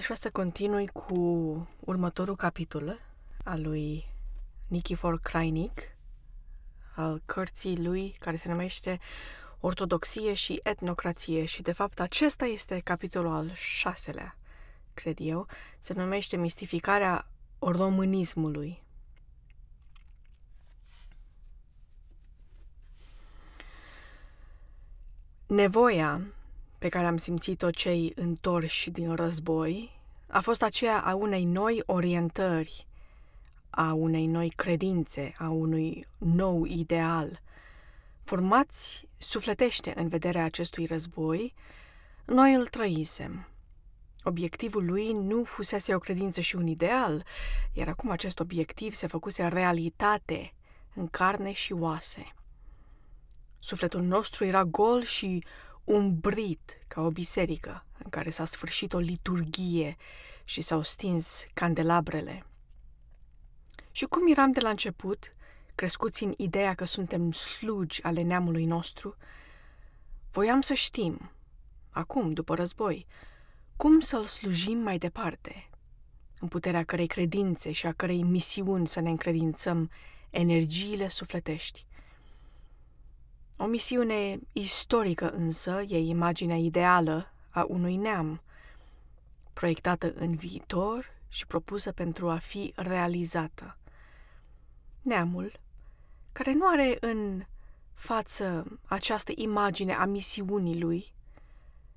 Aș vrea să continui cu următorul capitol al lui Nikifor Krainic, al cărții lui care se numește Ortodoxie și etnocrație și de fapt acesta este capitolul al șaselea, cred eu, se numește Mistificarea românismului. Nevoia pe care am simțit-o cei întorși din război a fost aceea a unei noi orientări, a unei noi credințe, a unui nou ideal. Formați sufletește în vederea acestui război, noi îl trăisem. Obiectivul lui nu fusese o credință și un ideal, iar acum acest obiectiv se făcuse realitate în carne și oase. Sufletul nostru era gol și umbrit ca o biserică în care s-a sfârșit o liturghie și s-au stins candelabrele. Și cum eram de la început, crescuți în ideea că suntem slugi ale neamului nostru, voiam să știm, acum, după război, cum să-l slujim mai departe, în puterea cărei credințe și a cărei misiuni să ne încredințăm energiile sufletești. O misiune istorică însă e imaginea ideală a unui neam, proiectată în viitor și propusă pentru a fi realizată. Neamul, care nu are în față această imagine a misiunii lui,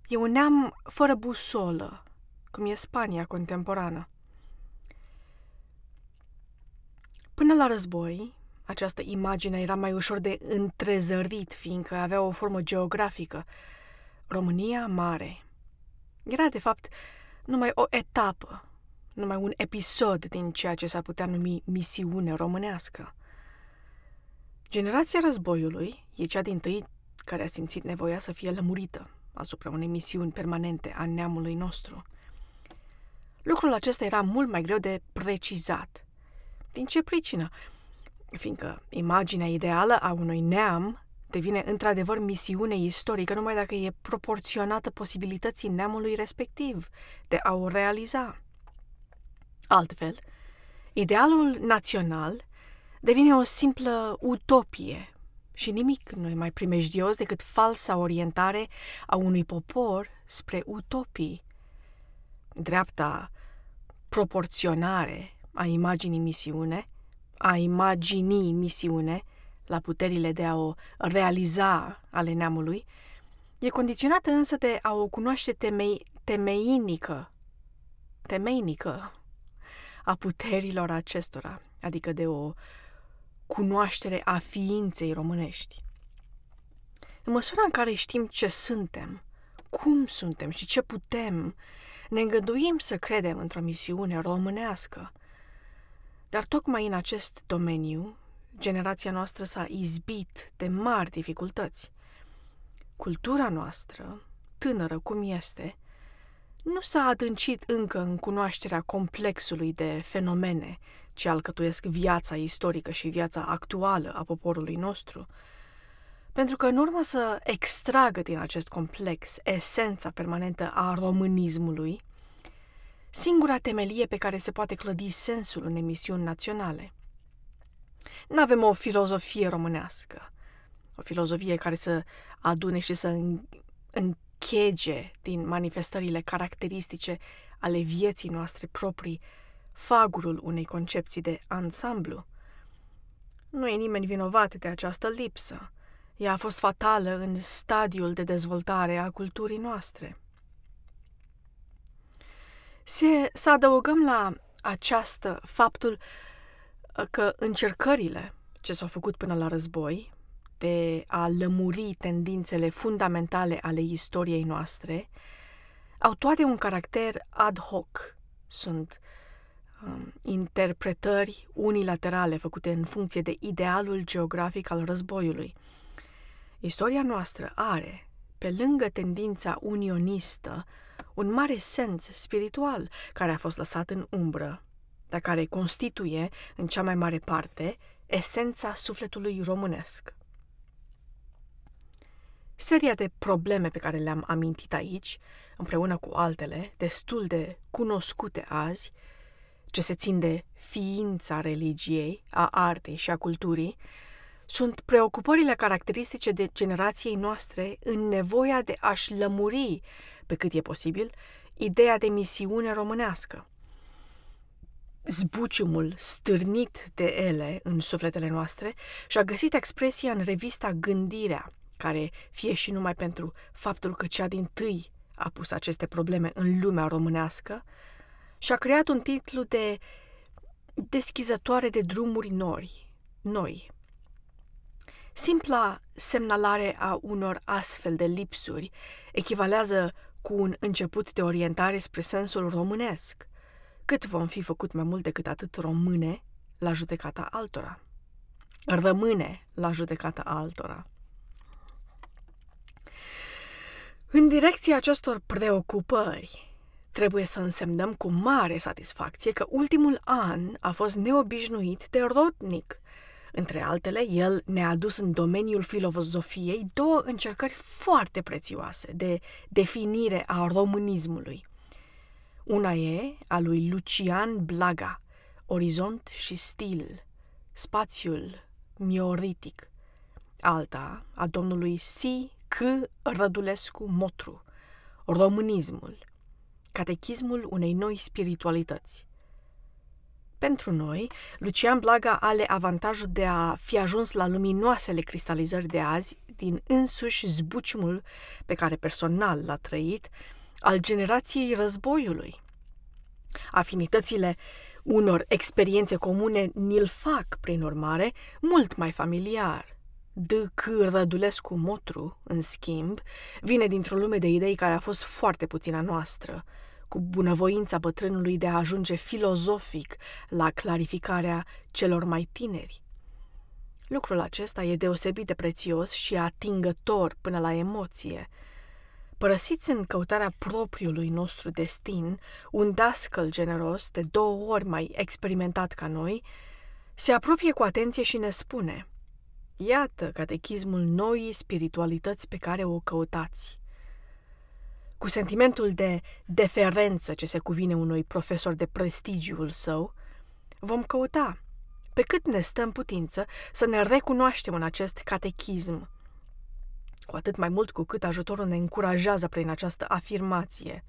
e un neam fără busolă, cum e Spania contemporană. Până la război, această imagine era mai ușor de întrezărit, fiindcă avea o formă geografică. România mare. Era, de fapt, numai o etapă, numai un episod din ceea ce s-ar putea numi misiune românească. Generația războiului e cea din tâi care a simțit nevoia să fie lămurită asupra unei misiuni permanente a neamului nostru. Lucrul acesta era mult mai greu de precizat. Din ce pricină? Fiindcă imaginea ideală a unui neam devine într-adevăr misiune istorică numai dacă e proporționată posibilității neamului respectiv de a o realiza. Altfel, idealul național devine o simplă utopie și nimic nu e mai primejdios decât falsa orientare a unui popor spre utopii. Dreapta proporționare a imaginii misiune a imagini misiune, la puterile de a o realiza ale neamului, e condiționată însă de a o cunoaște temei, temeinică, temeinică a puterilor acestora, adică de o cunoaștere a ființei românești. În măsura în care știm ce suntem, cum suntem și ce putem, ne îngăduim să credem într-o misiune românească – dar tocmai în acest domeniu, generația noastră s-a izbit de mari dificultăți. Cultura noastră, tânără cum este, nu s-a adâncit încă în cunoașterea complexului de fenomene ce alcătuiesc viața istorică și viața actuală a poporului nostru, pentru că în urmă să extragă din acest complex esența permanentă a românismului, singura temelie pe care se poate clădi sensul în emisiuni naționale. Nu avem o filozofie românească, o filozofie care să adune și să închege din manifestările caracteristice ale vieții noastre proprii fagurul unei concepții de ansamblu. Nu e nimeni vinovat de această lipsă. Ea a fost fatală în stadiul de dezvoltare a culturii noastre. Se, să adăugăm la această faptul uh, că încercările ce s-au făcut până la război de a lămuri tendințele fundamentale ale istoriei noastre au toate un caracter ad hoc. Sunt um, interpretări unilaterale făcute în funcție de idealul geografic al războiului. Istoria noastră are, pe lângă tendința unionistă, un mare sens spiritual care a fost lăsat în umbră, dar care constituie, în cea mai mare parte, esența sufletului românesc. seria de probleme pe care le-am amintit aici, împreună cu altele, destul de cunoscute azi, ce se țin de ființa religiei, a artei și a culturii, sunt preocupările caracteristice de generației noastre în nevoia de a-și lămuri, pe cât e posibil, ideea de misiune românească. Zbuciumul stârnit de ele în sufletele noastre și-a găsit expresia în revista Gândirea, care, fie și numai pentru faptul că cea din tâi a pus aceste probleme în lumea românească, și-a creat un titlu de deschizătoare de drumuri nori, noi. Simpla semnalare a unor astfel de lipsuri echivalează cu un început de orientare spre sensul românesc, cât vom fi făcut mai mult decât atât române la judecata altora. Rămâne la judecata altora. În direcția acestor preocupări, trebuie să însemnăm cu mare satisfacție că ultimul an a fost neobișnuit de rodnic. Între altele, el ne-a adus în domeniul filozofiei două încercări foarte prețioase de definire a românismului. Una e a lui Lucian Blaga, Orizont și stil, spațiul mioritic. Alta, a domnului C. C. Rădulescu Motru, românismul, catechismul unei noi spiritualități. Pentru noi, Lucian Blaga are avantajul de a fi ajuns la luminoasele cristalizări de azi din însuși zbuciumul pe care personal l-a trăit al generației războiului. Afinitățile unor experiențe comune ni-l fac, prin urmare, mult mai familiar. D. C. Rădulescu Motru, în schimb, vine dintr-o lume de idei care a fost foarte puțin a noastră, cu bunăvoința bătrânului de a ajunge filozofic la clarificarea celor mai tineri. Lucrul acesta e deosebit de prețios și atingător până la emoție. Părăsiți în căutarea propriului nostru destin, un dascăl generos, de două ori mai experimentat ca noi, se apropie cu atenție și ne spune – Iată catechismul noii spiritualități pe care o căutați. Cu sentimentul de deferență ce se cuvine unui profesor de prestigiul său, vom căuta, pe cât ne stă în putință, să ne recunoaștem în acest catechism, cu atât mai mult cu cât ajutorul ne încurajează prin această afirmație.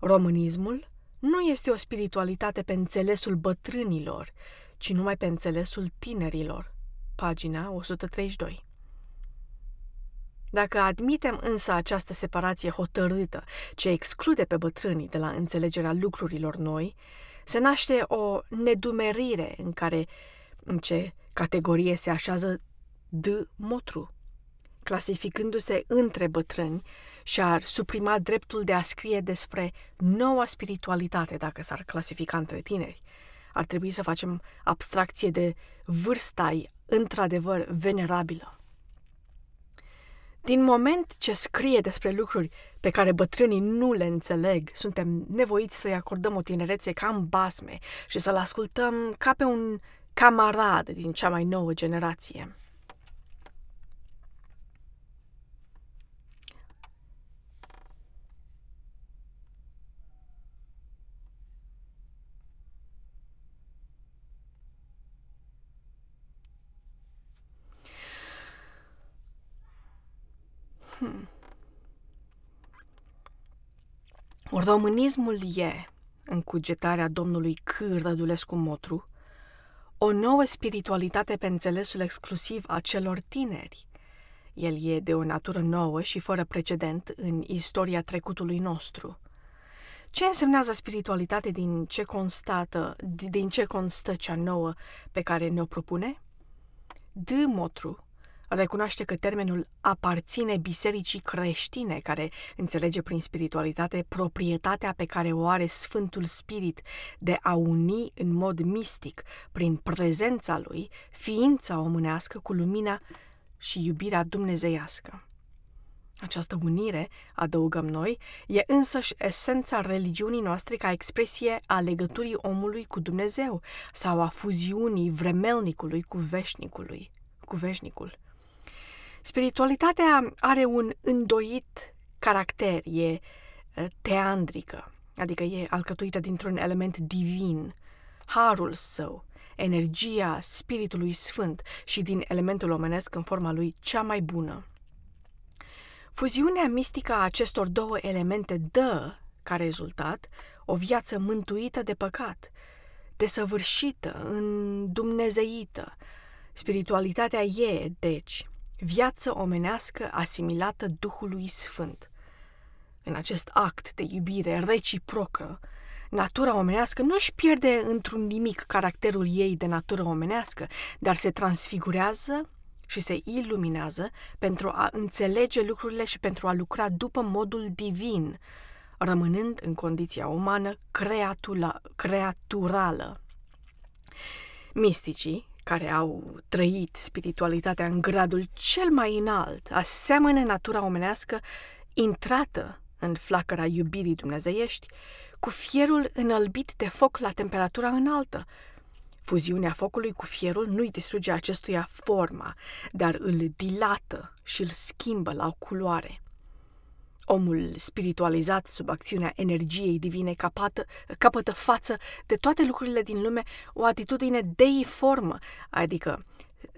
Românismul nu este o spiritualitate pe înțelesul bătrânilor, ci numai pe înțelesul tinerilor pagina 132. Dacă admitem însă această separație hotărâtă, ce exclude pe bătrânii de la înțelegerea lucrurilor noi, se naște o nedumerire în care, în ce categorie se așează D. Motru, clasificându-se între bătrâni și ar suprima dreptul de a scrie despre noua spiritualitate dacă s-ar clasifica între tineri. Ar trebui să facem abstracție de vârsta într-adevăr venerabilă. Din moment ce scrie despre lucruri pe care bătrânii nu le înțeleg, suntem nevoiți să-i acordăm o tinerețe ca în basme și să-l ascultăm ca pe un camarad din cea mai nouă generație. Românismul e, în cugetarea domnului C. Rădulescu Motru, o nouă spiritualitate pe înțelesul exclusiv a celor tineri. El e de o natură nouă și fără precedent în istoria trecutului nostru. Ce însemnează spiritualitate din ce constată, din ce constă cea nouă pe care ne-o propune? D. Motru recunoaște că termenul aparține bisericii creștine, care înțelege prin spiritualitate proprietatea pe care o are Sfântul Spirit de a uni în mod mistic, prin prezența lui, ființa omânească cu lumina și iubirea dumnezeiască. Această unire, adăugăm noi, e însăși esența religiunii noastre ca expresie a legăturii omului cu Dumnezeu sau a fuziunii vremelnicului cu veșnicului, cu veșnicul. Spiritualitatea are un îndoit caracter, e teandrică, adică e alcătuită dintr-un element divin, harul său, energia Spiritului Sfânt și din elementul omenesc în forma lui cea mai bună. Fuziunea mistică a acestor două elemente dă, ca rezultat, o viață mântuită de păcat, desăvârșită, îndumnezeită. Spiritualitatea e, deci, viață omenească asimilată Duhului Sfânt. În acest act de iubire reciprocă, natura omenească nu își pierde într-un nimic caracterul ei de natură omenească, dar se transfigurează și se iluminează pentru a înțelege lucrurile și pentru a lucra după modul divin, rămânând în condiția umană creatura, creaturală. Misticii, care au trăit spiritualitatea în gradul cel mai înalt, aseamănă natura omenească intrată în flacăra iubirii dumnezeiești, cu fierul înălbit de foc la temperatura înaltă. Fuziunea focului cu fierul nu-i distruge acestuia forma, dar îl dilată și îl schimbă la o culoare. Omul spiritualizat sub acțiunea energiei divine capată, capătă față de toate lucrurile din lume o atitudine deiformă, adică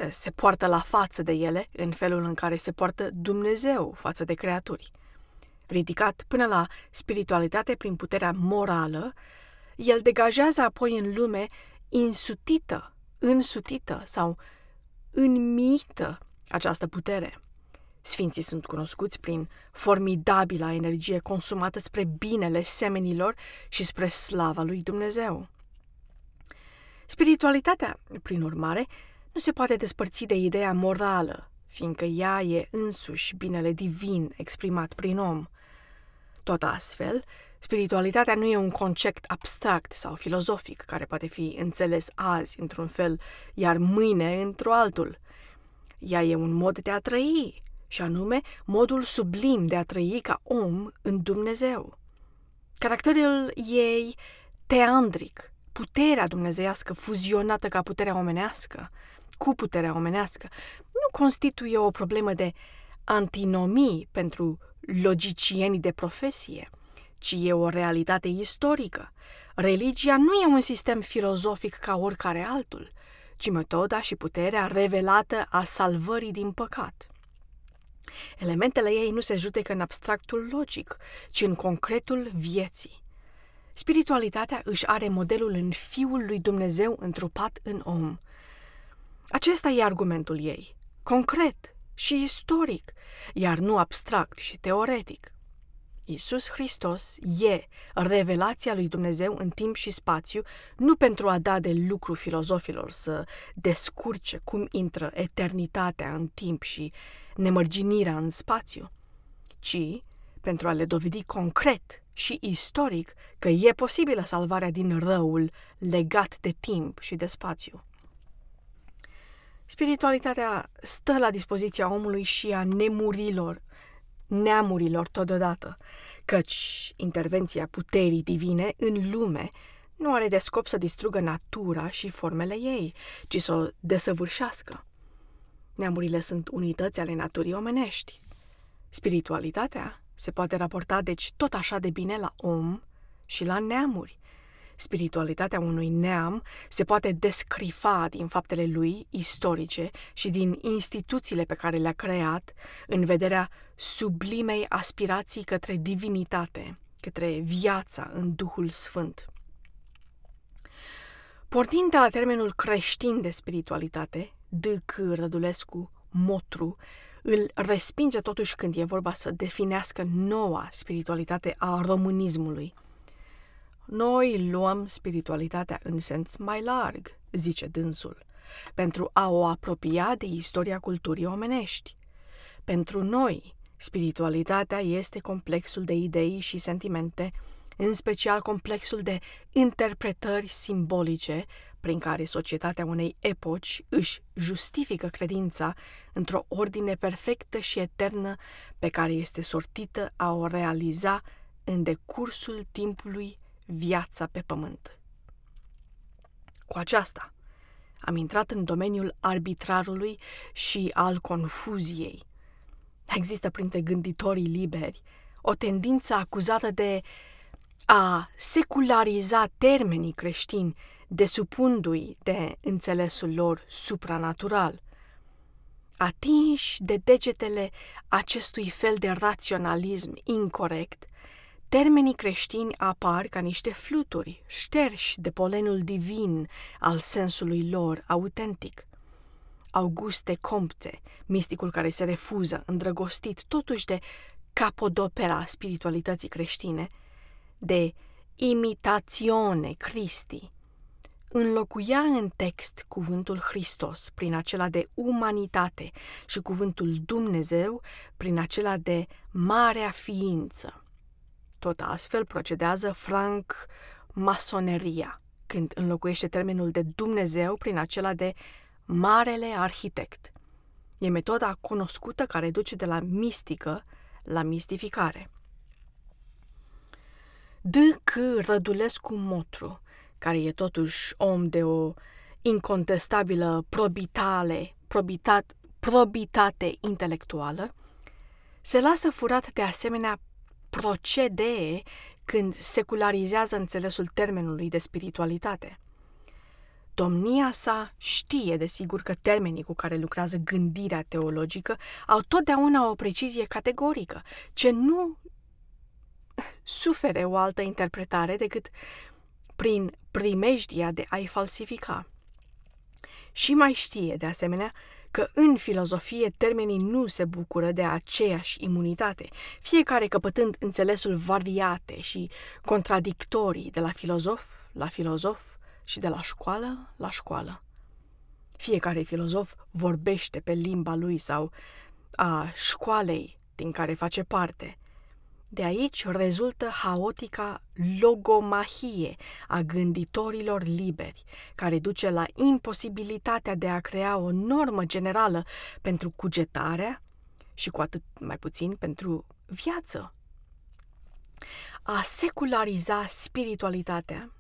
se poartă la față de ele în felul în care se poartă Dumnezeu față de creaturi ridicat până la spiritualitate prin puterea morală, el degajează apoi în lume insutită, însutită sau înmită această putere. Sfinții sunt cunoscuți prin formidabila energie consumată spre binele semenilor și spre slava lui Dumnezeu. Spiritualitatea, prin urmare, nu se poate despărți de ideea morală, fiindcă ea e însuși binele divin exprimat prin om. Tot astfel, spiritualitatea nu e un concept abstract sau filozofic care poate fi înțeles azi într-un fel, iar mâine într-o altul. Ea e un mod de a trăi, și anume modul sublim de a trăi ca om în Dumnezeu. Caracterul ei teandric, puterea dumnezeiască fuzionată ca puterea omenească, cu puterea omenească, nu constituie o problemă de antinomii pentru logicieni de profesie, ci e o realitate istorică. Religia nu e un sistem filozofic ca oricare altul, ci metoda și puterea revelată a salvării din păcat. Elementele ei nu se judecă în abstractul logic, ci în concretul vieții. Spiritualitatea își are modelul în Fiul lui Dumnezeu întrupat în om. Acesta e argumentul ei, concret, și istoric, iar nu abstract și teoretic. Isus Hristos e revelația lui Dumnezeu în timp și spațiu, nu pentru a da de lucru filozofilor să descurce cum intră eternitatea în timp și nemărginirea în spațiu, ci pentru a le dovedi concret și istoric că e posibilă salvarea din răul legat de timp și de spațiu. Spiritualitatea stă la dispoziția omului și a nemurilor, neamurilor totodată, căci intervenția puterii divine în lume nu are de scop să distrugă natura și formele ei, ci să o desăvârșească. Neamurile sunt unități ale naturii omenești. Spiritualitatea se poate raporta deci tot așa de bine la om și la neamuri, Spiritualitatea unui neam se poate descrifa din faptele lui istorice și din instituțiile pe care le-a creat în vederea sublimei aspirații către divinitate, către viața în Duhul Sfânt. Portind de la termenul creștin de spiritualitate, D.C. Rădulescu Motru îl respinge totuși când e vorba să definească noua spiritualitate a românismului – noi luăm spiritualitatea în sens mai larg, zice dânsul, pentru a o apropia de istoria culturii omenești. Pentru noi, spiritualitatea este complexul de idei și sentimente, în special complexul de interpretări simbolice prin care societatea unei epoci își justifică credința într-o ordine perfectă și eternă pe care este sortită a o realiza în decursul timpului viața pe pământ. Cu aceasta, am intrat în domeniul arbitrarului și al confuziei, există printre gânditorii liberi o tendință acuzată de a seculariza termenii creștini, desupundu-i de înțelesul lor supranatural. Atinși de degetele acestui fel de raționalism incorrect, termenii creștini apar ca niște fluturi, șterși de polenul divin al sensului lor autentic. Auguste Comte, misticul care se refuză, îndrăgostit totuși de capodopera spiritualității creștine, de imitațione Christi, înlocuia în text cuvântul Hristos prin acela de umanitate și cuvântul Dumnezeu prin acela de marea ființă. Tot astfel procedează Frank masoneria, când înlocuiește termenul de Dumnezeu prin acela de Marele Arhitect. E metoda cunoscută care duce de la mistică la mistificare. D. C. Rădulescu Motru, care e totuși om de o incontestabilă probitale, probitat, probitate intelectuală, se lasă furat de asemenea procedee când secularizează înțelesul termenului de spiritualitate. Domnia sa știe, desigur, că termenii cu care lucrează gândirea teologică au totdeauna o precizie categorică, ce nu sufere o altă interpretare decât prin primejdia de a-i falsifica. Și mai știe, de asemenea, că în filozofie termenii nu se bucură de aceeași imunitate, fiecare căpătând înțelesul variate și contradictorii de la filozof la filozof și de la școală la școală. Fiecare filozof vorbește pe limba lui sau a școalei din care face parte, de aici rezultă haotica logomahie a gânditorilor liberi, care duce la imposibilitatea de a crea o normă generală pentru cugetarea și cu atât mai puțin pentru viață. A seculariza spiritualitatea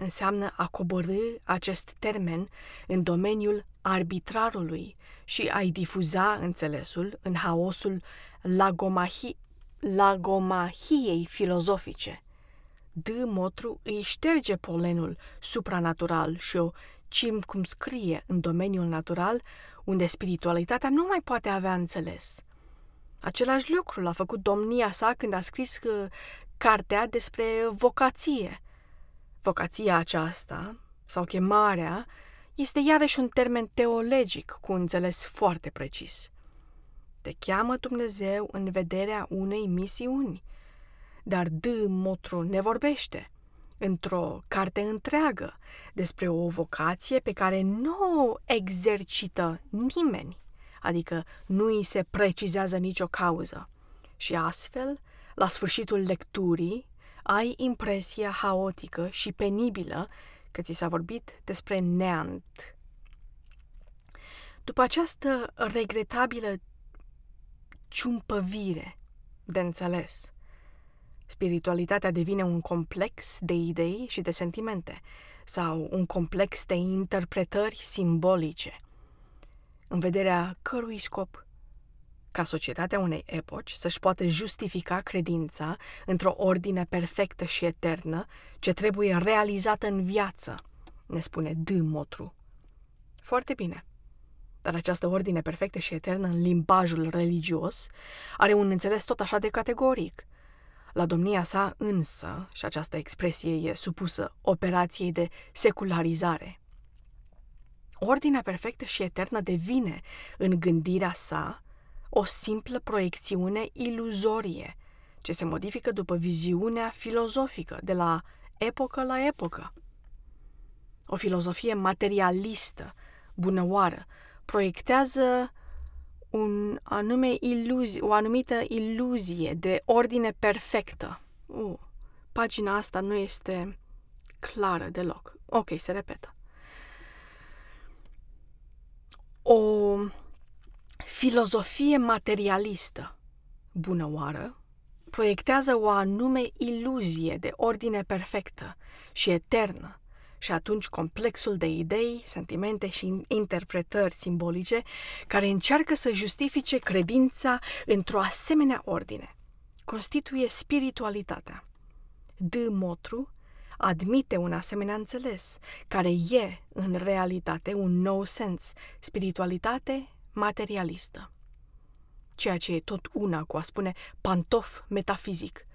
înseamnă a coborâ acest termen în domeniul arbitrarului și a-i difuza înțelesul în haosul lagomahie lagomahiei filozofice. D. Motru îi șterge polenul supranatural și o circumscrie în domeniul natural, unde spiritualitatea nu mai poate avea înțeles. Același lucru l-a făcut domnia sa când a scris uh, cartea despre vocație. Vocația aceasta, sau chemarea, este iarăși un termen teologic cu înțeles foarte precis. Te cheamă Dumnezeu în vederea unei misiuni. Dar D. Motru ne vorbește într-o carte întreagă despre o vocație pe care nu o exercită nimeni, adică nu îi se precizează nicio cauză. Și astfel, la sfârșitul lecturii, ai impresia haotică și penibilă că ți s-a vorbit despre neant. După această regretabilă ciumpăvire de înțeles. Spiritualitatea devine un complex de idei și de sentimente sau un complex de interpretări simbolice. În vederea cărui scop? Ca societatea unei epoci să-și poată justifica credința într-o ordine perfectă și eternă ce trebuie realizată în viață, ne spune D. Motru. Foarte bine. Dar această ordine perfectă și eternă în limbajul religios are un înțeles tot așa de categoric. La domnia sa însă, și această expresie e supusă operației de secularizare. Ordinea perfectă și eternă devine, în gândirea sa, o simplă proiecțiune iluzorie, ce se modifică după viziunea filozofică, de la epocă la epocă. O filozofie materialistă, bunăoară, proiectează un anume iluzie, o anumită iluzie de ordine perfectă. Uh, pagina asta nu este clară deloc. Ok, se repetă. O filozofie materialistă, bună oară, proiectează o anume iluzie de ordine perfectă și eternă și atunci complexul de idei, sentimente și interpretări simbolice care încearcă să justifice credința într-o asemenea ordine. Constituie spiritualitatea. D. Motru admite un asemenea înțeles, care e, în realitate, un nou sens, spiritualitate materialistă. Ceea ce e tot una cu a spune pantof metafizic,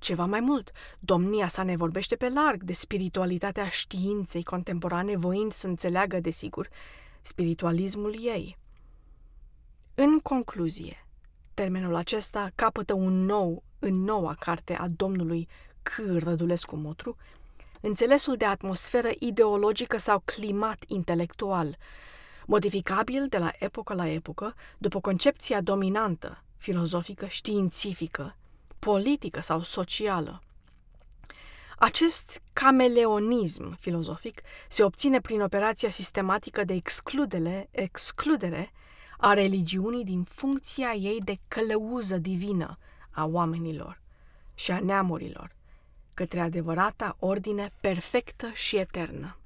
ceva mai mult, domnia sa ne vorbește pe larg de spiritualitatea științei contemporane, voind să înțeleagă, desigur, spiritualismul ei. În concluzie, termenul acesta capătă un nou în noua carte a domnului C. Rădulescu Motru, înțelesul de atmosferă ideologică sau climat intelectual, modificabil de la epocă la epocă, după concepția dominantă, filozofică, științifică, politică sau socială. Acest cameleonism filozofic se obține prin operația sistematică de excludere, excludere a religiunii din funcția ei de călăuză divină a oamenilor și a neamurilor, către adevărata ordine perfectă și eternă.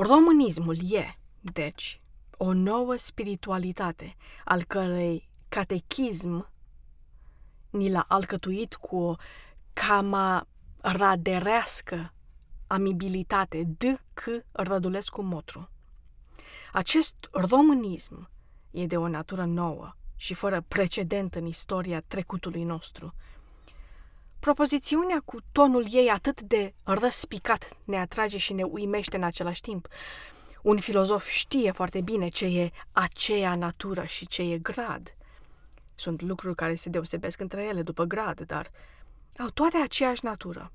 Românismul e, deci, o nouă spiritualitate, al cărei catechism ni l-a alcătuit cu o camaraderească amibilitate D.C. Rădulescu Motru. Acest românism e de o natură nouă și fără precedent în istoria trecutului nostru. Propozițiunea cu tonul ei atât de răspicat ne atrage și ne uimește în același timp. Un filozof știe foarte bine ce e aceea natură și ce e grad. Sunt lucruri care se deosebesc între ele după grad, dar au toate aceeași natură.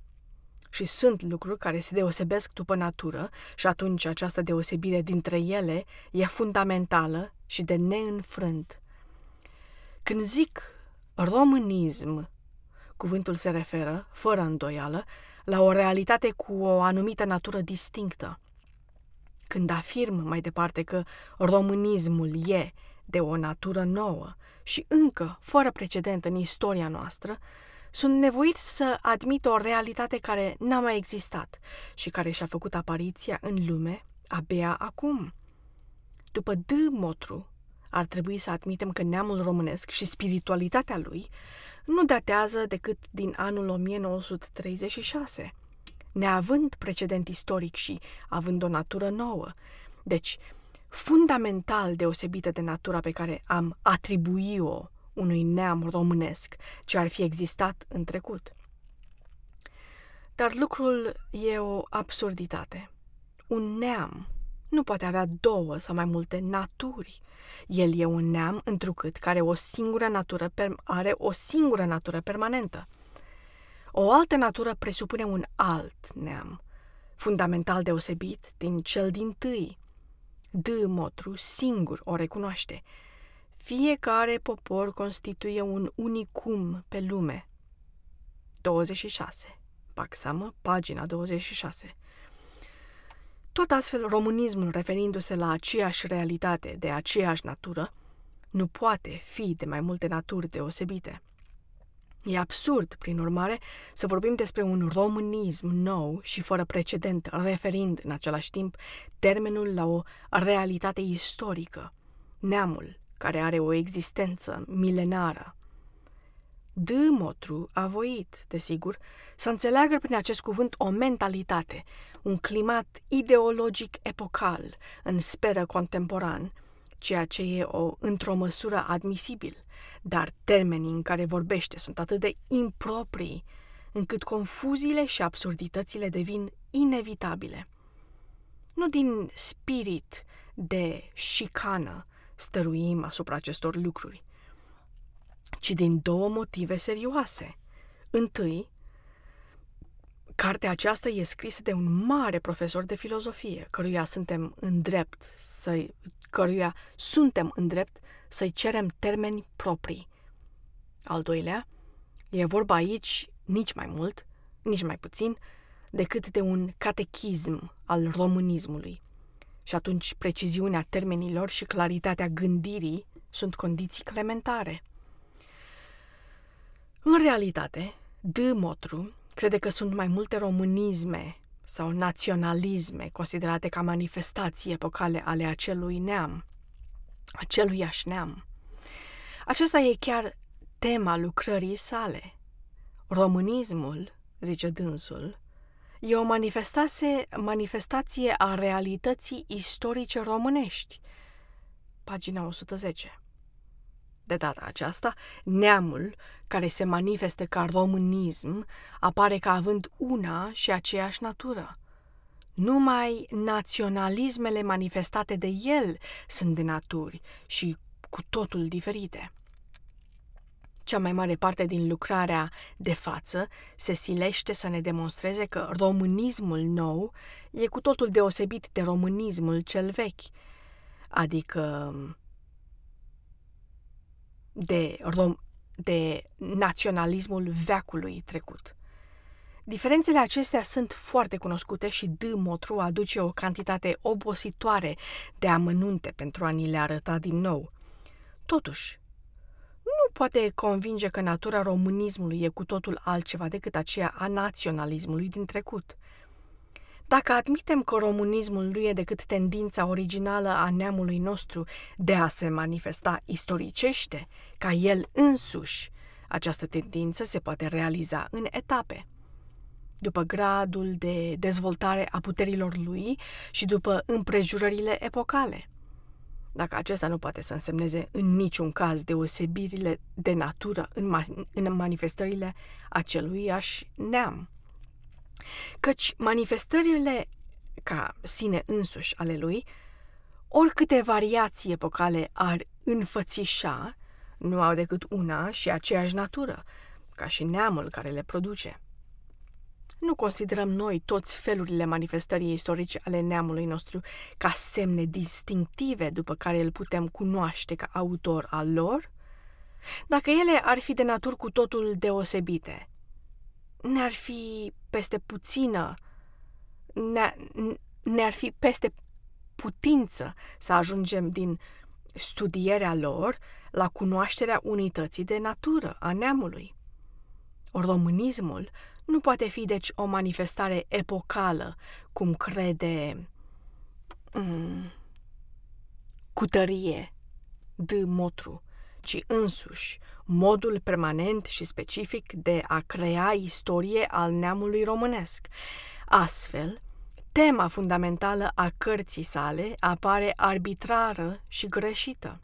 Și sunt lucruri care se deosebesc după natură și atunci această deosebire dintre ele e fundamentală și de neînfrânt. Când zic românism, cuvântul se referă, fără îndoială, la o realitate cu o anumită natură distinctă. Când afirm mai departe că românismul e de o natură nouă și încă fără precedent în istoria noastră, sunt nevoit să admit o realitate care n-a mai existat și care și-a făcut apariția în lume abia acum. După D. Motru, ar trebui să admitem că neamul românesc și spiritualitatea lui nu datează decât din anul 1936, neavând precedent istoric și având o natură nouă. Deci, fundamental deosebită de natura pe care am atribuit-o unui neam românesc ce ar fi existat în trecut. Dar lucrul e o absurditate. Un neam nu poate avea două sau mai multe naturi. El e un neam întrucât care o singură natură are o singură natură permanentă. O altă natură presupune un alt neam, fundamental deosebit din cel din tâi, D. Motru singur o recunoaște. Fiecare popor constituie un unicum pe lume. 26. Baxamă, pagina 26. Tot astfel, românismul, referindu-se la aceeași realitate de aceeași natură, nu poate fi de mai multe naturi deosebite. E absurd, prin urmare, să vorbim despre un românism nou și fără precedent, referind în același timp termenul la o realitate istorică, neamul care are o existență milenară. D. Motru a voit, desigur, să înțeleagă prin acest cuvânt o mentalitate, un climat ideologic epocal, în speră contemporan, ceea ce e o într-o măsură admisibil, dar termenii în care vorbește sunt atât de improprii, încât confuziile și absurditățile devin inevitabile. Nu din spirit de șicană stăruim asupra acestor lucruri, ci din două motive serioase. Întâi, cartea aceasta e scrisă de un mare profesor de filozofie, căruia suntem în drept să căruia suntem în drept să-i cerem termeni proprii. Al doilea, e vorba aici nici mai mult, nici mai puțin, decât de un catechism al românismului. Și atunci preciziunea termenilor și claritatea gândirii sunt condiții clementare. În realitate, D. Motru crede că sunt mai multe românisme sau naționalisme considerate ca manifestații epocale ale acelui neam, aceluiași neam. Acesta e chiar tema lucrării sale. Românismul, zice dânsul, e o manifestație, manifestație a realității istorice românești. Pagina 110. De data aceasta, neamul, care se manifestă ca românism, apare ca având una și aceeași natură. Numai naționalismele manifestate de el sunt de naturi și cu totul diferite. Cea mai mare parte din lucrarea de față se silește să ne demonstreze că românismul nou e cu totul deosebit de românismul cel vechi, adică de, rom- de naționalismul veacului trecut. Diferențele acestea sunt foarte cunoscute și D. Motru aduce o cantitate obositoare de amănunte pentru a ni le arăta din nou. Totuși, nu poate convinge că natura românismului e cu totul altceva decât aceea a naționalismului din trecut. Dacă admitem că românismul nu e decât tendința originală a neamului nostru de a se manifesta istoricește, ca el însuși, această tendință se poate realiza în etape. După gradul de dezvoltare a puterilor lui și după împrejurările epocale. Dacă acesta nu poate să însemneze în niciun caz deosebirile de natură în, ma- în manifestările aceluiași neam căci manifestările ca sine însuși ale lui, oricâte variații epocale ar înfățișa, nu au decât una și aceeași natură, ca și neamul care le produce. Nu considerăm noi toți felurile manifestării istorice ale neamului nostru ca semne distinctive după care îl putem cunoaște ca autor al lor? Dacă ele ar fi de naturi cu totul deosebite, ne-ar fi peste puțină, ne- ne-ar fi peste putință să ajungem din studierea lor la cunoașterea unității de natură a neamului. Românismul nu poate fi deci o manifestare epocală, cum crede mm, cu tărie D. Motru, ci însuși modul permanent și specific de a crea istorie al neamului românesc. Astfel, tema fundamentală a cărții sale apare arbitrară și greșită.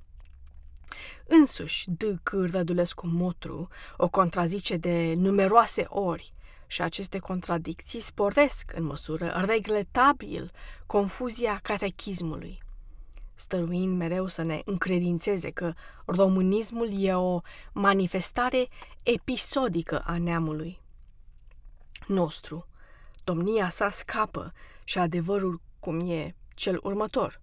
Însuși, D. C. Rădulescu Motru o contrazice de numeroase ori și aceste contradicții sporesc în măsură regletabil confuzia catechismului stăruind mereu să ne încredințeze că românismul e o manifestare episodică a neamului nostru. Domnia sa scapă și adevărul cum e cel următor.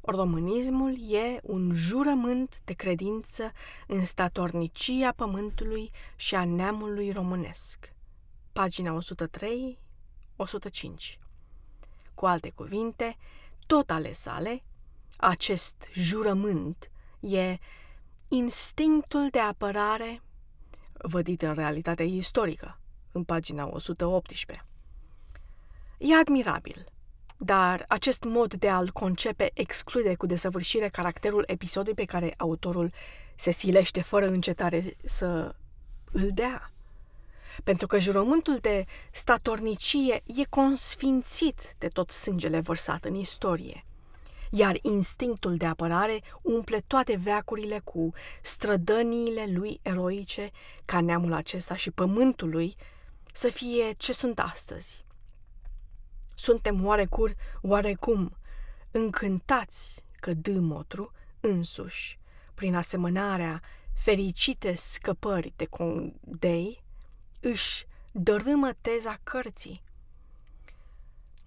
Românismul e un jurământ de credință în statornicia pământului și a neamului românesc. Pagina 103-105 Cu alte cuvinte, tot ale sale, acest jurământ e instinctul de apărare vădit în realitatea istorică, în pagina 118. E admirabil, dar acest mod de a-l concepe exclude cu desăvârșire caracterul episodului pe care autorul se silește fără încetare să îl dea. Pentru că jurământul de statornicie e consfințit de tot sângele vărsat în istorie – iar instinctul de apărare umple toate veacurile cu strădăniile lui eroice ca neamul acesta și pământul lui să fie ce sunt astăzi. Suntem oarecur, oarecum, încântați că Dâmotru însuși, prin asemănarea fericite scăpări de condei, își dărâmă teza cărții,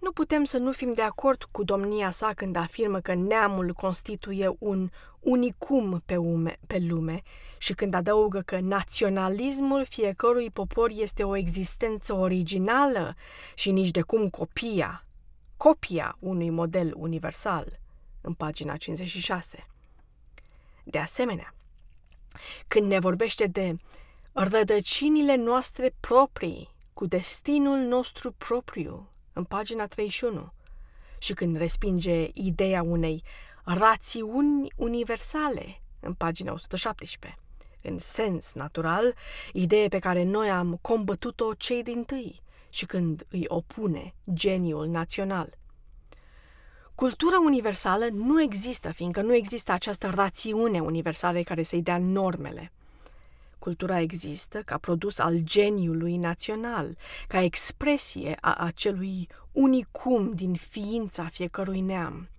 nu putem să nu fim de acord cu domnia sa când afirmă că neamul constituie un unicum pe, ume, pe lume și când adaugă că naționalismul fiecărui popor este o existență originală și nici de cum copia, copia unui model universal, în pagina 56. De asemenea, când ne vorbește de rădăcinile noastre proprii cu destinul nostru propriu, în pagina 31, și când respinge ideea unei rațiuni universale, în pagina 117. În sens natural, idee pe care noi am combătut-o cei din tâi și când îi opune geniul național. Cultura universală nu există, fiindcă nu există această rațiune universală care să-i dea normele. Cultura există ca produs al geniului național, ca expresie a acelui unicum din ființa fiecărui neam.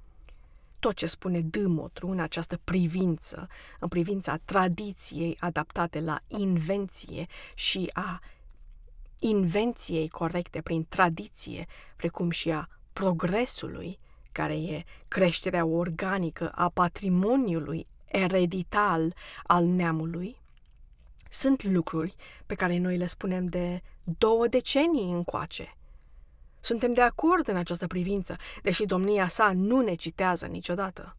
Tot ce spune Dâmotru în această privință, în privința tradiției adaptate la invenție și a invenției corecte prin tradiție, precum și a progresului, care e creșterea organică a patrimoniului eredital al neamului, sunt lucruri pe care noi le spunem de două decenii încoace. Suntem de acord în această privință, deși domnia sa nu ne citează niciodată.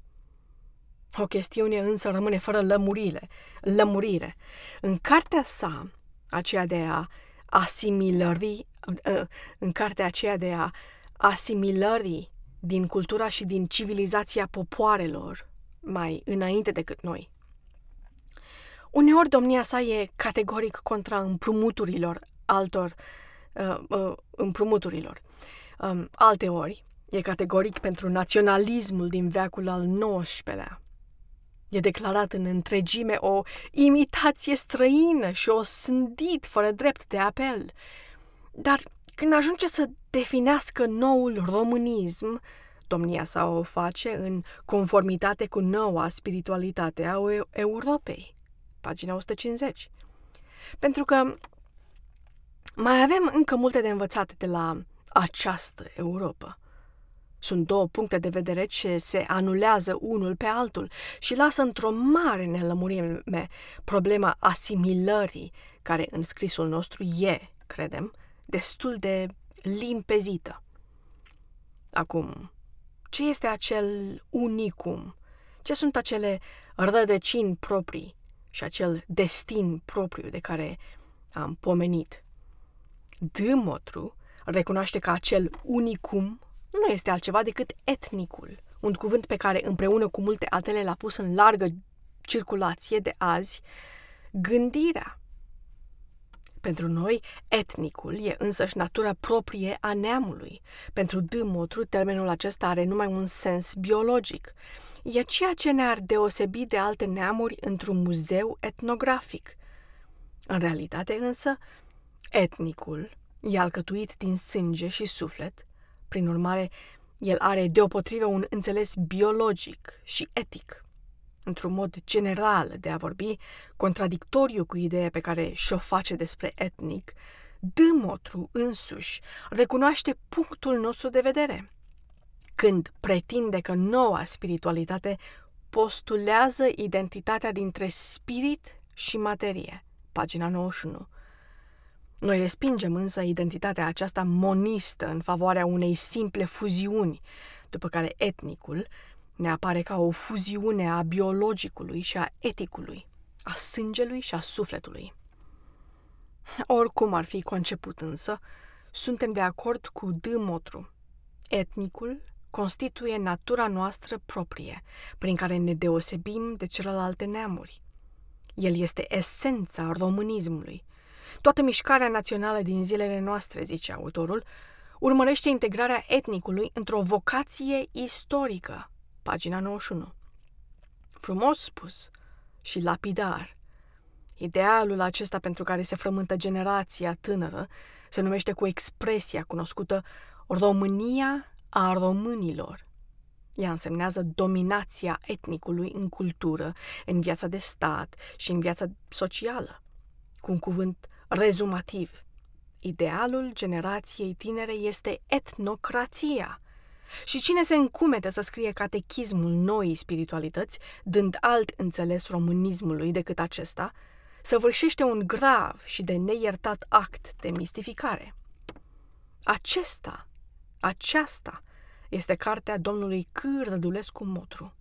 O chestiune însă rămâne fără lămurile, lămurire. În cartea sa, aceea de a asimilări, ă, în cartea aceea de a asimilării din cultura și din civilizația popoarelor mai înainte decât noi. Uneori domnia sa e categoric contra împrumuturilor altor uh, uh, împrumuturilor. Um, alte ori e categoric pentru naționalismul din veacul al XIX-lea. E declarat în întregime o imitație străină și o sândit fără drept de apel. Dar când ajunge să definească noul românism, domnia sa o face în conformitate cu noua spiritualitate a Europei pagina 150. Pentru că mai avem încă multe de învățat de la această Europa. Sunt două puncte de vedere ce se anulează unul pe altul și lasă într-o mare nelămurime problema asimilării, care în scrisul nostru e, credem, destul de limpezită. Acum, ce este acel unicum? Ce sunt acele rădăcini proprii și acel destin propriu de care am pomenit. Dâmotru recunoaște că acel unicum nu este altceva decât etnicul, un cuvânt pe care împreună cu multe altele l-a pus în largă circulație de azi gândirea. Pentru noi, etnicul e însăși natura proprie a neamului. Pentru Dâmotru, termenul acesta are numai un sens biologic e ceea ce ne-ar deosebi de alte neamuri într-un muzeu etnografic. În realitate însă, etnicul e alcătuit din sânge și suflet, prin urmare, el are deopotrivă un înțeles biologic și etic. Într-un mod general de a vorbi, contradictoriu cu ideea pe care și-o face despre etnic, Dâmotru însuși recunoaște punctul nostru de vedere – când pretinde că noua spiritualitate postulează identitatea dintre spirit și materie. Pagina 91. Noi respingem însă identitatea aceasta monistă în favoarea unei simple fuziuni, după care etnicul ne apare ca o fuziune a biologicului și a eticului, a sângelui și a sufletului. Oricum ar fi conceput însă, suntem de acord cu Dâmotru. Etnicul constituie natura noastră proprie, prin care ne deosebim de celelalte neamuri. El este esența românismului. Toată mișcarea națională din zilele noastre, zice autorul, urmărește integrarea etnicului într-o vocație istorică. Pagina 91. Frumos spus și lapidar. Idealul acesta pentru care se frământă generația tânără se numește cu expresia cunoscută România a românilor. Ea însemnează dominația etnicului în cultură, în viața de stat și în viața socială. Cu un cuvânt rezumativ, idealul generației tinere este etnocrația. Și cine se încumete să scrie catechismul noii spiritualități, dând alt înțeles românismului decât acesta, săvârșește un grav și de neiertat act de mistificare. Acesta aceasta este cartea domnului C. Rădulescu Motru.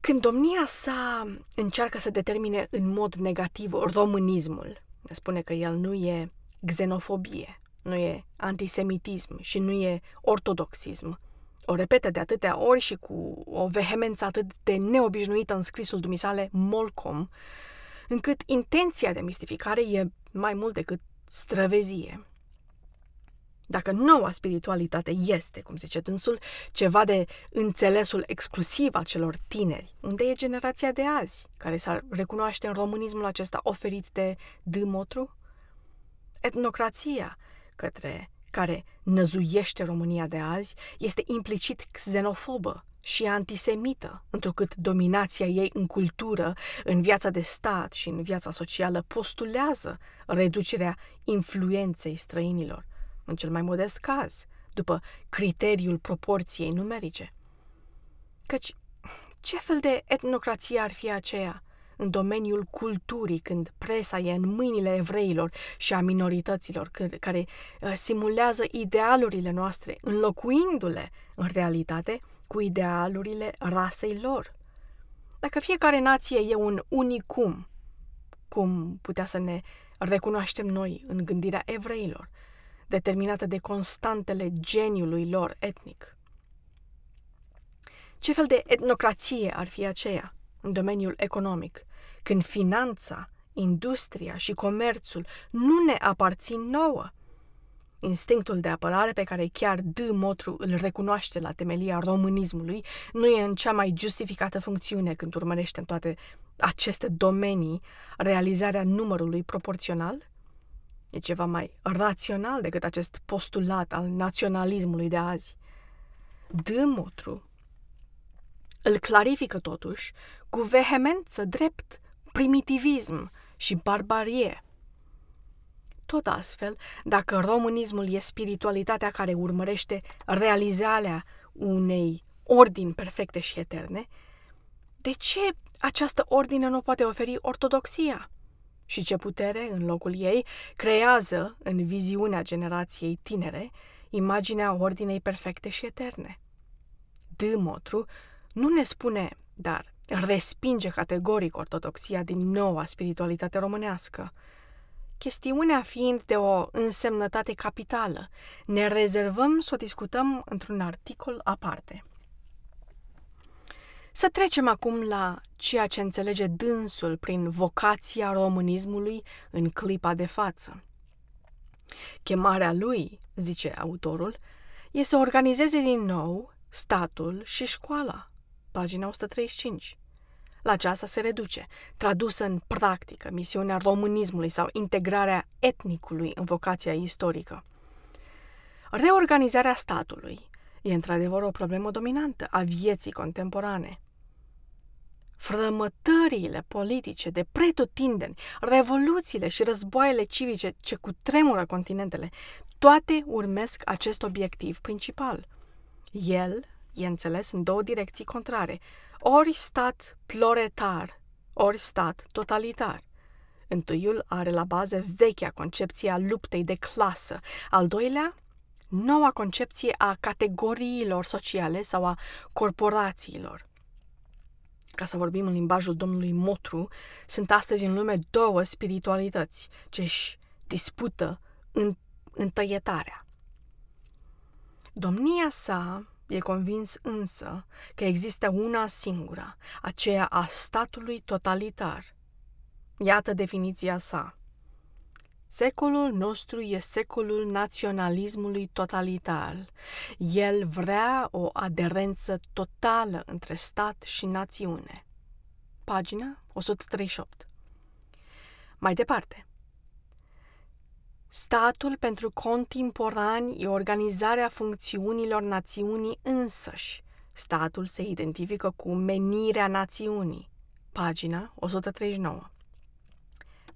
Când domnia sa încearcă să determine în mod negativ românismul, spune că el nu e xenofobie, nu e antisemitism și nu e ortodoxism. O repetă de atâtea ori și cu o vehemență atât de neobișnuită în scrisul dumisale Molcom, încât intenția de mistificare e mai mult decât străvezie. Dacă noua spiritualitate este, cum zice dânsul, ceva de înțelesul exclusiv al celor tineri, unde e generația de azi, care s-ar recunoaște în românismul acesta oferit de Dâmotru? Etnocrația, către care năzuiește România de azi, este implicit xenofobă și antisemită, întrucât dominația ei în cultură, în viața de stat și în viața socială postulează reducerea influenței străinilor, în cel mai modest caz, după criteriul proporției numerice. Căci ce fel de etnocrație ar fi aceea în domeniul culturii, când presa e în mâinile evreilor și a minorităților, care uh, simulează idealurile noastre, înlocuindu-le în realitate cu idealurile rasei lor. Dacă fiecare nație e un unicum, cum putea să ne recunoaștem noi în gândirea evreilor, determinată de constantele geniului lor etnic. Ce fel de etnocrație ar fi aceea în domeniul economic, când finanța, industria și comerțul nu ne aparțin nouă? Instinctul de apărare pe care chiar D. Motru îl recunoaște la temelia românismului nu e în cea mai justificată funcțiune când urmărește în toate aceste domenii realizarea numărului proporțional? E ceva mai rațional decât acest postulat al naționalismului de azi. Dâmotru îl clarifică totuși cu vehemență drept primitivism și barbarie. Tot astfel, dacă românismul e spiritualitatea care urmărește realizarea unei ordini perfecte și eterne, de ce această ordine nu poate oferi ortodoxia? Și ce putere, în locul ei, creează, în viziunea generației tinere, imaginea ordinei perfecte și eterne. Dâmotru nu ne spune, dar respinge categoric ortodoxia din noua spiritualitate românească. Chestiunea fiind de o însemnătate capitală, ne rezervăm să o discutăm într-un articol aparte. Să trecem acum la ceea ce înțelege dânsul prin vocația românismului în clipa de față. Chemarea lui, zice autorul, e să organizeze din nou statul și școala. Pagina 135. La aceasta se reduce, tradusă în practică, misiunea românismului sau integrarea etnicului în vocația istorică. Reorganizarea statului e într-adevăr o problemă dominantă a vieții contemporane frămătările politice de pretutindeni, revoluțiile și războaiele civice ce cutremură continentele, toate urmesc acest obiectiv principal. El e înțeles în două direcții contrare, ori stat ploretar, ori stat totalitar. Întâiul are la bază vechea concepție a luptei de clasă, al doilea noua concepție a categoriilor sociale sau a corporațiilor ca să vorbim în limbajul domnului Motru, sunt astăzi în lume două spiritualități ce își dispută în, întăietarea. Domnia sa e convins însă că există una singură, aceea a statului totalitar. Iată definiția sa. Secolul nostru e secolul naționalismului totalitar. El vrea o aderență totală între stat și națiune. Pagina 138. Mai departe. Statul pentru contemporani e organizarea funcțiunilor națiunii însăși. Statul se identifică cu menirea națiunii. Pagina 139.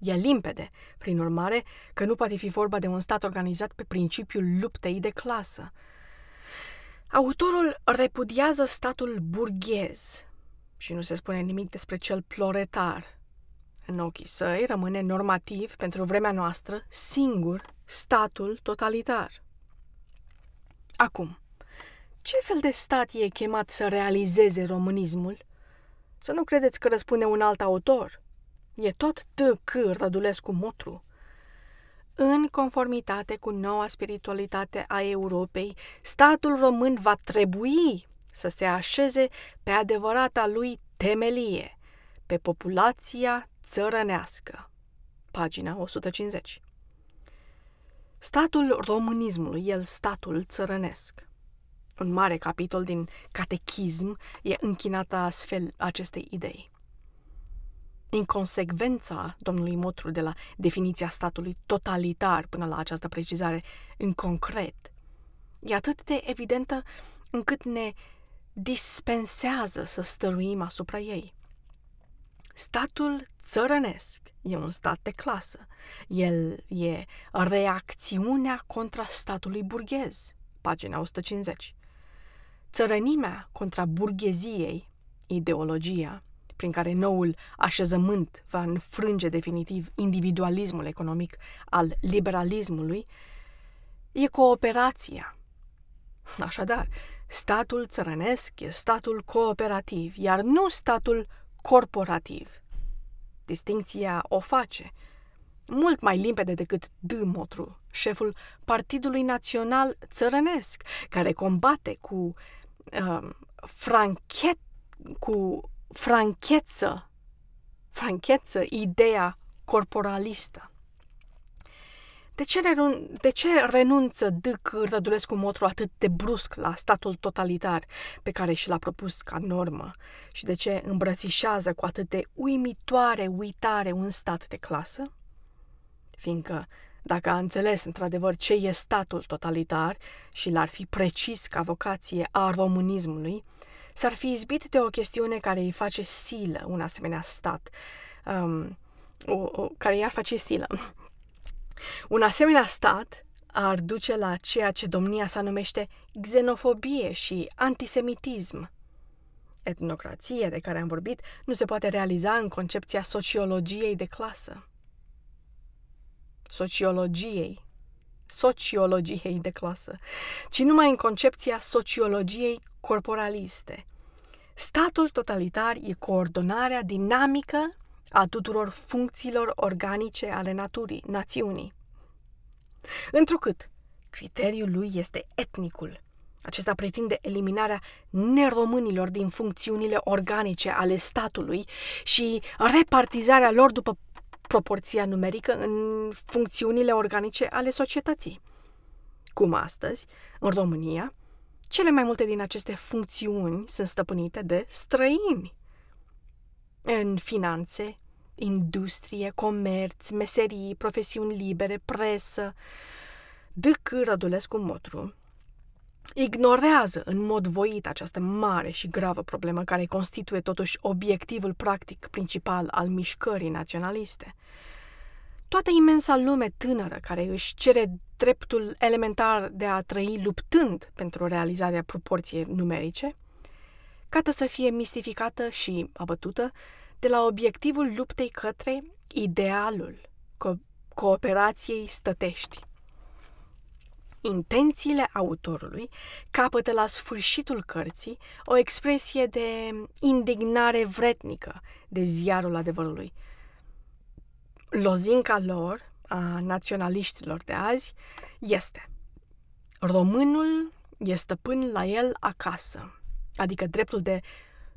E limpede, prin urmare, că nu poate fi vorba de un stat organizat pe principiul luptei de clasă. Autorul repudiază statul burghez și nu se spune nimic despre cel ploretar. În ochii săi rămâne normativ pentru vremea noastră singur statul totalitar. Acum, ce fel de stat e chemat să realizeze românismul? Să nu credeți că răspunde un alt autor – E tot T.C. Rădulescu Motru. În conformitate cu noua spiritualitate a Europei, statul român va trebui să se așeze pe adevărata lui temelie, pe populația țărănească. Pagina 150. Statul românismului, el statul țărănesc. Un mare capitol din catechism e închinat astfel acestei idei. Inconsecvența domnului Motru de la definiția statului totalitar până la această precizare în concret e atât de evidentă încât ne dispensează să stăruim asupra ei. Statul țărănesc e un stat de clasă. El e reacțiunea contra statului burghez, pagina 150. Țărănimea contra burgheziei, ideologia, prin care noul așezământ va înfrânge definitiv individualismul economic al liberalismului, e cooperația. Așadar, statul țărănesc e statul cooperativ, iar nu statul corporativ. Distincția o face, mult mai limpede decât D. Motru, șeful Partidului Național Țărănesc, care combate cu uh, franchet, cu francheță, francheță ideea corporalistă. De ce, renun- de ce renunță Dâc Rădulescu Motru atât de brusc la statul totalitar pe care și l-a propus ca normă și de ce îmbrățișează cu atât de uimitoare uitare un stat de clasă? Fiindcă, dacă a înțeles într-adevăr ce e statul totalitar și l-ar fi precis ca vocație a românismului, s-ar fi izbit de o chestiune care îi face silă un asemenea stat, um, o, o, care i-ar face silă. Un asemenea stat ar duce la ceea ce domnia sa numește xenofobie și antisemitism. Etnocrația de care am vorbit nu se poate realiza în concepția sociologiei de clasă. Sociologiei sociologiei de clasă, ci numai în concepția sociologiei corporaliste. Statul totalitar e coordonarea dinamică a tuturor funcțiilor organice ale naturii, națiunii. Întrucât criteriul lui este etnicul, acesta pretinde eliminarea neromânilor din funcțiunile organice ale statului și repartizarea lor după proporția numerică în funcțiunile organice ale societății. Cum astăzi, în România, cele mai multe din aceste funcțiuni sunt stăpânite de străini. În finanțe, industrie, comerț, meserii, profesiuni libere, presă. D.C. Rădulescu Motru ignorează în mod voit această mare și gravă problemă care constituie totuși obiectivul practic principal al mișcării naționaliste. Toată imensa lume tânără care își cere dreptul elementar de a trăi luptând pentru realizarea proporției numerice, cată să fie mistificată și abătută de la obiectivul luptei către idealul co- cooperației stătești. Intențiile autorului capătă la sfârșitul cărții o expresie de indignare vretnică de ziarul adevărului. Lozinca lor, a naționaliștilor de azi, este. Românul e stăpân la el acasă, adică dreptul de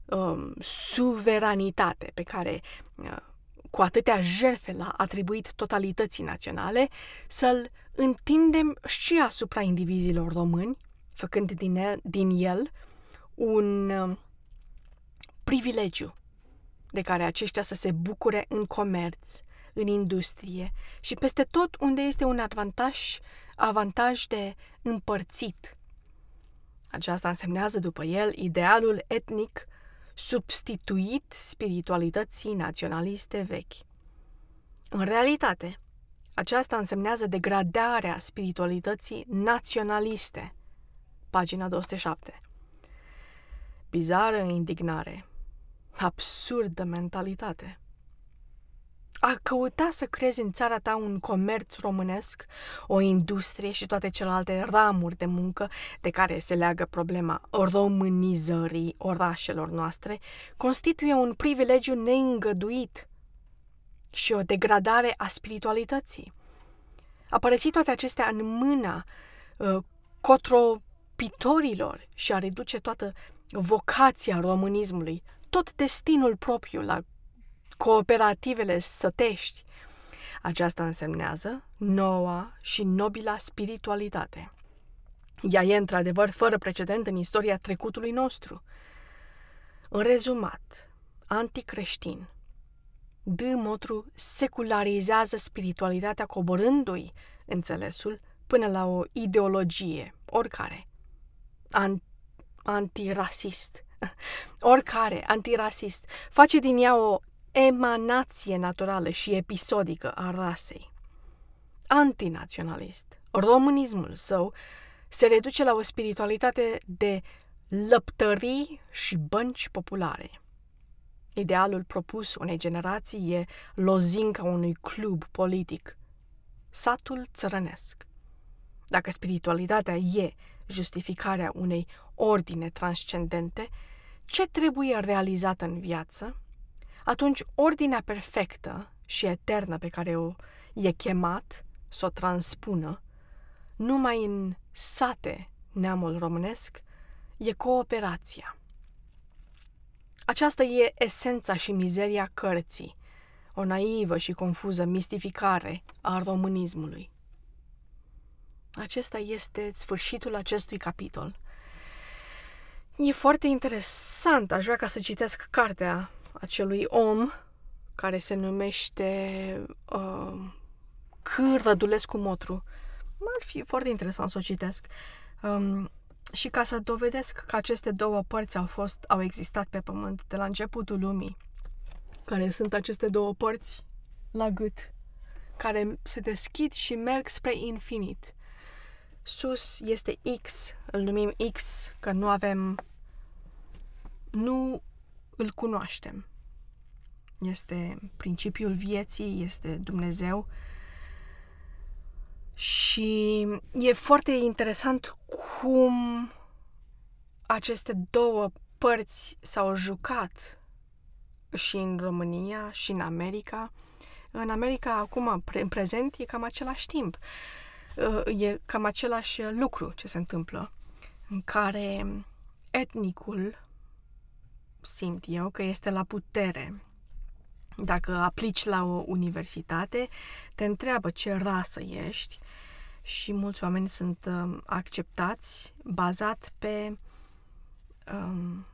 um, suveranitate pe care uh, cu atâtea jerfe l-a atribuit totalității naționale, să-l întindem și asupra indivizilor români, făcând din el, din el un uh, privilegiu de care aceștia să se bucure în comerț, în industrie și peste tot unde este un avantaj, avantaj de împărțit. Aceasta însemnează după el idealul etnic substituit spiritualității naționaliste vechi. În realitate, aceasta însemnează degradarea spiritualității naționaliste. Pagina 207. Bizară indignare. Absurdă mentalitate. A căuta să crezi în țara ta un comerț românesc, o industrie și toate celelalte ramuri de muncă de care se leagă problema românizării orașelor noastre, constituie un privilegiu neîngăduit și o degradare a spiritualității. A părăsit toate acestea în mâna uh, cotropitorilor și a reduce toată vocația românismului, tot destinul propriu la cooperativele sătești. Aceasta însemnează noua și nobila spiritualitate. Ea e într-adevăr fără precedent în istoria trecutului nostru. În rezumat, anticreștin, D. Motru secularizează spiritualitatea coborându-i înțelesul până la o ideologie, oricare. An- antirasist. Oricare, antirasist. Face din ea o emanație naturală și episodică a rasei. Antinaționalist. Românismul său se reduce la o spiritualitate de lăptării și bănci populare. Idealul propus unei generații e lozinca unui club politic, satul țărănesc. Dacă spiritualitatea e justificarea unei ordine transcendente, ce trebuie realizat în viață, atunci ordinea perfectă și eternă pe care o e chemat să o transpună, numai în sate neamul românesc, e cooperația. Aceasta e esența și mizeria cărții, o naivă și confuză mistificare a românismului. Acesta este sfârșitul acestui capitol. E foarte interesant, aș vrea ca să citesc cartea acelui om care se numește uh, C. Rădulescu Motru. Ar fi foarte interesant să o citesc. Um, și ca să dovedesc că aceste două părți au fost, au existat pe pământ de la începutul lumii, care sunt aceste două părți la gât, care se deschid și merg spre infinit. Sus este X, îl numim X, că nu avem, nu îl cunoaștem. Este principiul vieții, este Dumnezeu. Și e foarte interesant cum aceste două părți s-au jucat și în România și în America. În America, acum, în prezent, e cam același timp. Uh, e cam același lucru ce se întâmplă, în care etnicul, simt eu, că este la putere. Dacă aplici la o universitate, te întreabă ce rasă ești și mulți oameni sunt um, acceptați bazat pe um,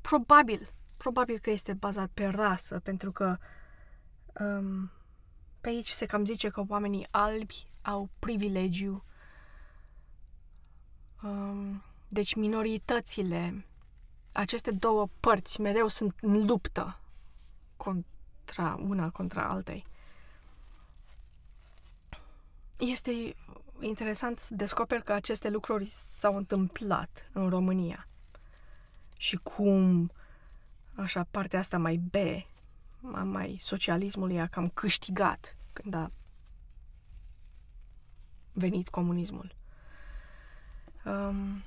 probabil, probabil că este bazat pe rasă, pentru că um, pe aici se cam zice că oamenii albi au privilegiu. Um, deci minoritățile, aceste două părți mereu sunt în luptă contra una contra altei. Este interesant să descoperi că aceste lucruri s-au întâmplat în România și cum așa partea asta mai B, mai socialismului a cam câștigat când a venit comunismul. Um,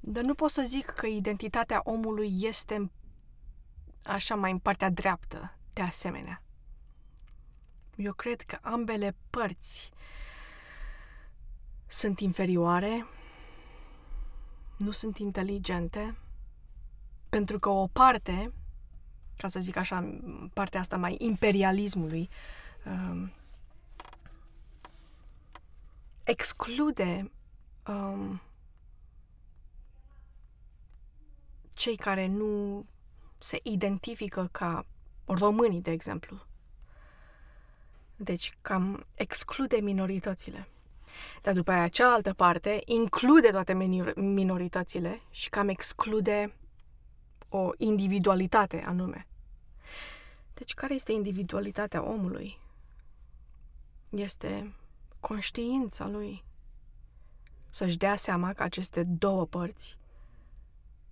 dar nu pot să zic că identitatea omului este așa mai în partea dreaptă, de asemenea. Eu cred că ambele părți sunt inferioare, nu sunt inteligente, pentru că o parte, ca să zic așa, partea asta mai imperialismului, um, exclude um, cei care nu se identifică ca românii, de exemplu. Deci cam exclude minoritățile. Dar după aia, cealaltă parte include toate minoritățile și cam exclude o individualitate anume. Deci care este individualitatea omului? Este conștiința lui. Să-și dea seama că aceste două părți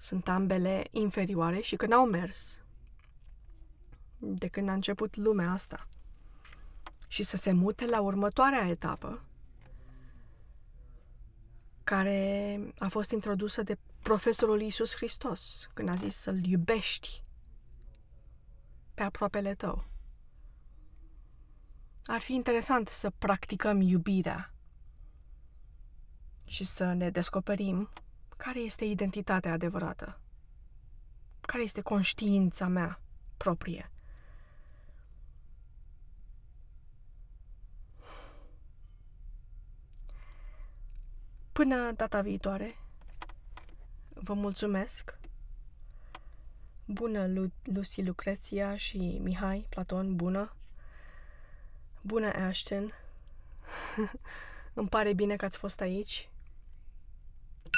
sunt ambele inferioare și că n-au mers de când a început lumea asta. Și să se mute la următoarea etapă, care a fost introdusă de profesorul Iisus Hristos, când a zis să-L iubești pe aproapele tău. ar fi interesant să practicăm iubirea și să ne descoperim care este identitatea adevărată, care este conștiința mea proprie. Până data viitoare, vă mulțumesc. Bună, Lu- Lucy Lucreția și Mihai Platon, bună. Bună, Ashton. Îmi pare bine că ați fost aici.